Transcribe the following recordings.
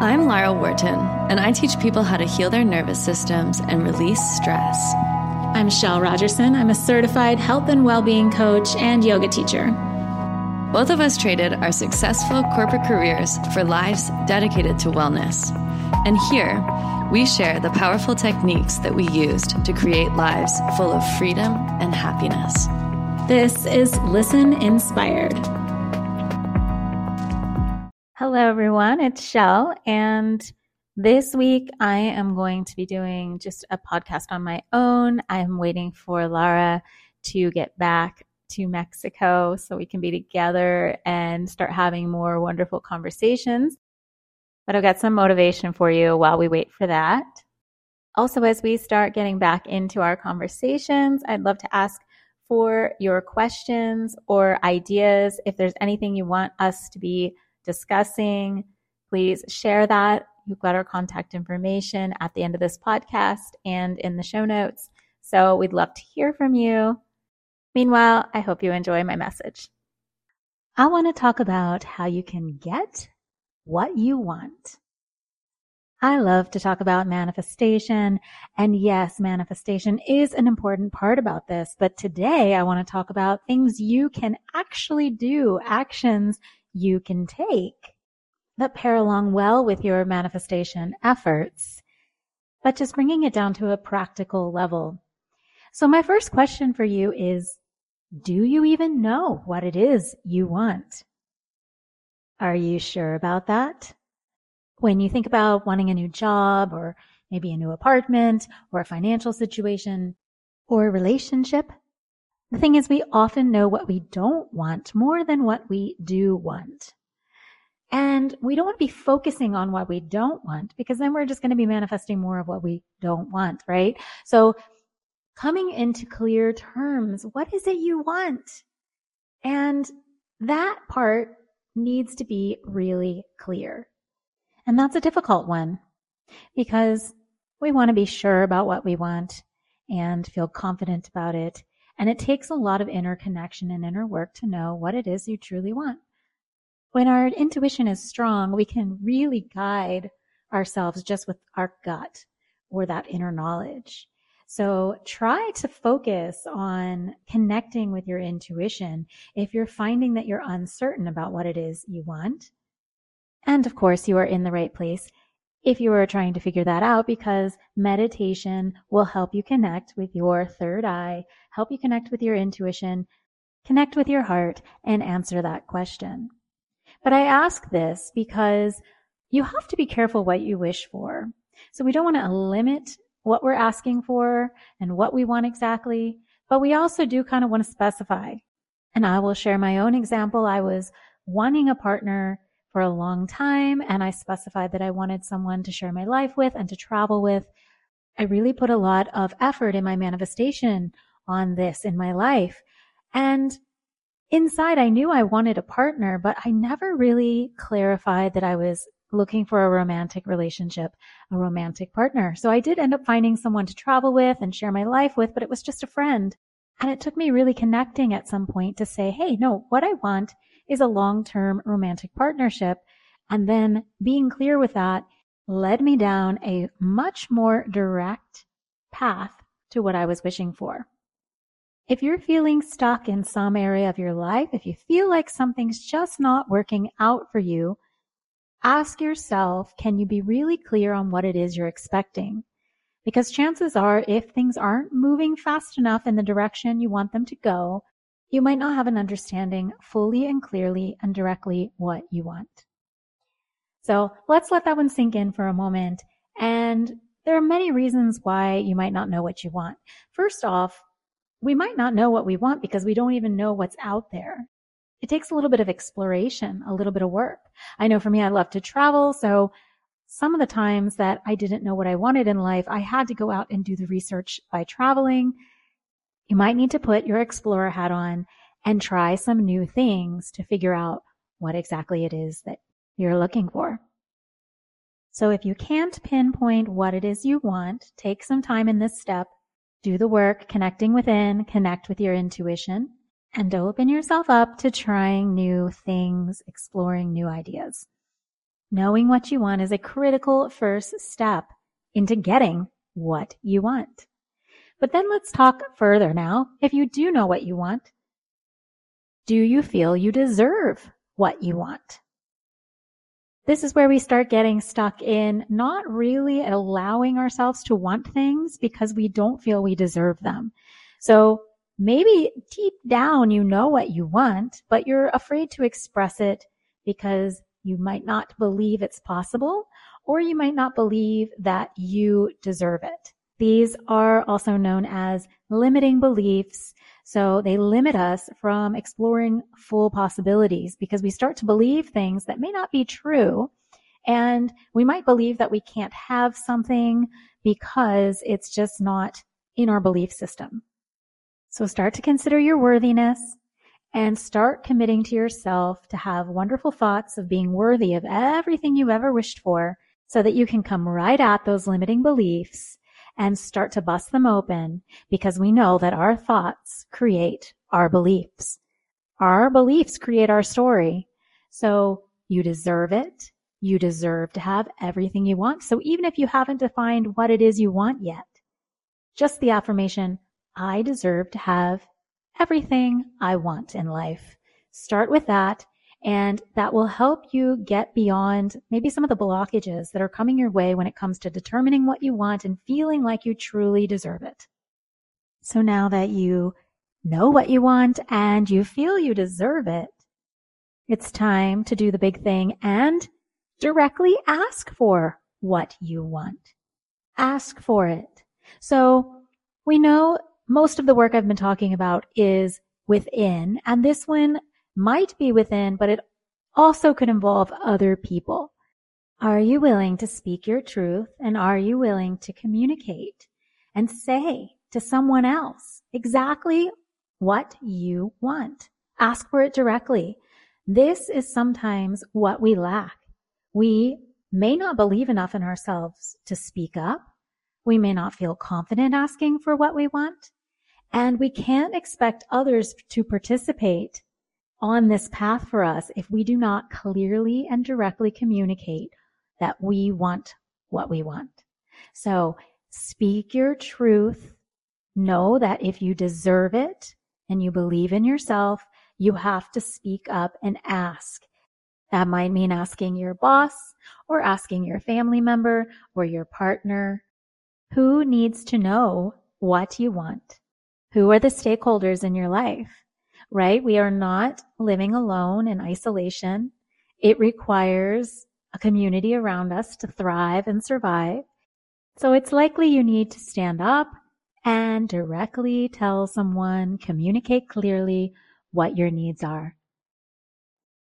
I'm Lara Wharton, and I teach people how to heal their nervous systems and release stress. I'm Chel Rogerson. I'm a certified health and well-being coach and yoga teacher. Both of us traded our successful corporate careers for lives dedicated to wellness. And here, we share the powerful techniques that we used to create lives full of freedom and happiness. This is Listen Inspired. Hello, everyone. It's Chel. And this week, I am going to be doing just a podcast on my own. I'm waiting for Lara to get back to Mexico so we can be together and start having more wonderful conversations. But I've got some motivation for you while we wait for that. Also, as we start getting back into our conversations, I'd love to ask for your questions or ideas. If there's anything you want us to be discussing, please share that. You've got our contact information at the end of this podcast and in the show notes. So we'd love to hear from you. Meanwhile, I hope you enjoy my message. I want to talk about how you can get what you want. I love to talk about manifestation. And yes, manifestation is an important part about this. But today I want to talk about things you can actually do, actions you can take that pair along well with your manifestation efforts, but just bringing it down to a practical level. So my first question for you is, do you even know what it is you want? Are you sure about that? When you think about wanting a new job or maybe a new apartment or a financial situation or a relationship, the thing is we often know what we don't want more than what we do want. And we don't want to be focusing on what we don't want because then we're just going to be manifesting more of what we don't want, right? So coming into clear terms. What is it you want? And that part needs to be really clear. And that's a difficult one because we want to be sure about what we want and feel confident about it. And it takes a lot of inner connection and inner work to know what it is you truly want. When our intuition is strong, we can really guide ourselves just with our gut or that inner knowledge. So try to focus on connecting with your intuition if you're finding that you're uncertain about what it is you want. And of course, you are in the right place if you are trying to figure that out because meditation will help you connect with your third eye, help you connect with your intuition, connect with your heart, and answer that question. But I ask this because you have to be careful what you wish for. So we don't want to limit what we're asking for and what we want exactly, but we also do kind of want to specify. And I will share my own example. I was wanting a partner for a long time and I specified that I wanted someone to share my life with and to travel with. I really put a lot of effort in my manifestation on this in my life. And inside I knew I wanted a partner, but I never really clarified that I was looking for a romantic relationship, a romantic partner. So I did end up finding someone to travel with and share my life with, but it was just a friend. And it took me really connecting at some point to say, Hey, no, what I want is a long-term romantic partnership. And then being clear with that led me down a much more direct path to what I was wishing for. If you're feeling stuck in some area of your life, if you feel like something's just not working out for you, Ask yourself, can you be really clear on what it is you're expecting? Because chances are, if things aren't moving fast enough in the direction you want them to go, you might not have an understanding fully and clearly and directly what you want. So let's let that one sink in for a moment. And there are many reasons why you might not know what you want. First off, we might not know what we want because we don't even know what's out there it takes a little bit of exploration, a little bit of work. I know for me, I love to travel. So some of the times that I didn't know what I wanted in life, I had to go out and do the research by traveling. You might need to put your explorer hat on and try some new things to figure out what exactly it is that you're looking for. So if you can't pinpoint what it is you want, take some time in this step, do the work, connecting within, connect with your intuition and open yourself up to trying new things, exploring new ideas. Knowing what you want is a critical first step into getting what you want. But then let's talk further now. If you do know what you want, do you feel you deserve what you want? This is where we start getting stuck in not really allowing ourselves to want things because we don't feel we deserve them. So maybe deep down you know what you want, but you're afraid to express it because you might not believe it's possible or you might not believe that you deserve it. These are also known as limiting beliefs. So they limit us from exploring full possibilities because we start to believe things that may not be true. And we might believe that we can't have something because it's just not in our belief system. So start to consider your worthiness and start committing to yourself to have wonderful thoughts of being worthy of everything you ever wished for so that you can come right at those limiting beliefs and start to bust them open because we know that our thoughts create our beliefs. Our beliefs create our story. So you deserve it. You deserve to have everything you want. So even if you haven't defined what it is you want yet, just the affirmation, I deserve to have everything I want in life. Start with that and that will help you get beyond maybe some of the blockages that are coming your way when it comes to determining what you want and feeling like you truly deserve it. So now that you know what you want and you feel you deserve it, it's time to do the big thing and directly ask for what you want. Ask for it. So we know most of the work I've been talking about is within, and this one might be within, but it also could involve other people. Are you willing to speak your truth and are you willing to communicate and say to someone else exactly what you want? Ask for it directly. This is sometimes what we lack. We may not believe enough in ourselves to speak up. We may not feel confident asking for what we want. And we can't expect others to participate on this path for us if we do not clearly and directly communicate that we want what we want. So speak your truth. Know that if you deserve it and you believe in yourself, you have to speak up and ask. That might mean asking your boss or asking your family member or your partner. Who needs to know what you want? Who are the stakeholders in your life? Right? We are not living alone in isolation. It requires a community around us to thrive and survive. So it's likely you need to stand up and directly tell someone, communicate clearly what your needs are.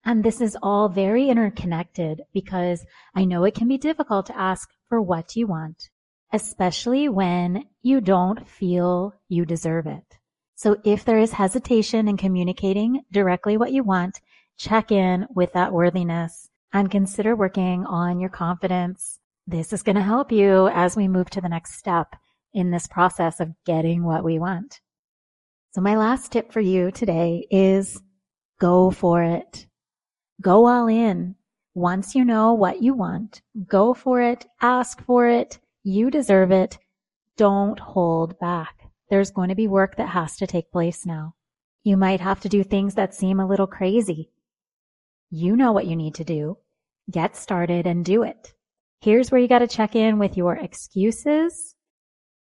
And this is all very interconnected because I know it can be difficult to ask for what you want especially when you don't feel you deserve it. So if there is hesitation in communicating directly what you want, check in with that worthiness and consider working on your confidence. This is going to help you as we move to the next step in this process of getting what we want. So my last tip for you today is go for it. Go all in. Once you know what you want, go for it, ask for it, you deserve it. Don't hold back. There's going to be work that has to take place now. You might have to do things that seem a little crazy. You know what you need to do. Get started and do it. Here's where you got to check in with your excuses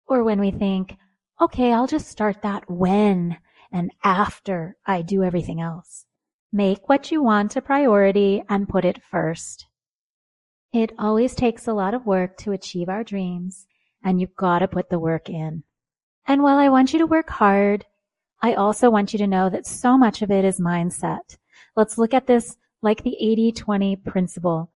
or when we think, okay, I'll just start that when and after I do everything else. Make what you want a priority and put it first. It always takes a lot of work to achieve our dreams, and you've got to put the work in. And while I want you to work hard, I also want you to know that so much of it is mindset. Let's look at this like the 80-20 principle.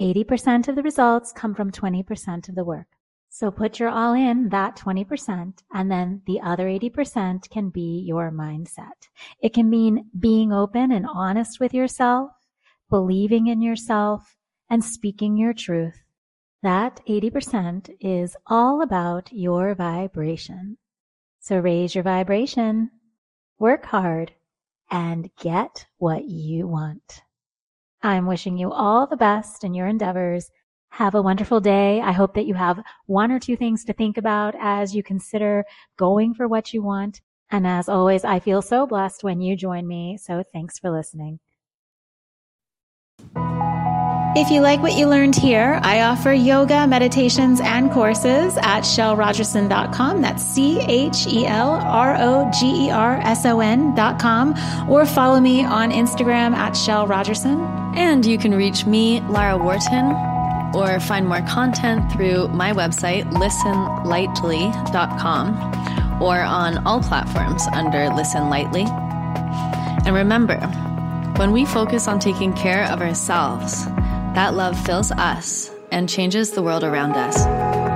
80% of the results come from 20% of the work. So put your all in that 20% and then the other 80% can be your mindset. It can mean being open and honest with yourself, believing in yourself, and speaking your truth. That 80% is all about your vibration. So raise your vibration, work hard, and get what you want. I'm wishing you all the best in your endeavors. Have a wonderful day. I hope that you have one or two things to think about as you consider going for what you want. And as always, I feel so blessed when you join me. So thanks for listening. If you like what you learned here, I offer yoga, meditations, and courses at chelrogerson.com. That's C H E L R O G E R S O N.com. Or follow me on Instagram at Chel Rogerson. And you can reach me, Lara Wharton, or find more content through my website, listenlightly.com, or on all platforms under Listen Lightly. And remember, when we focus on taking care of ourselves, that love fills us and changes the world around us.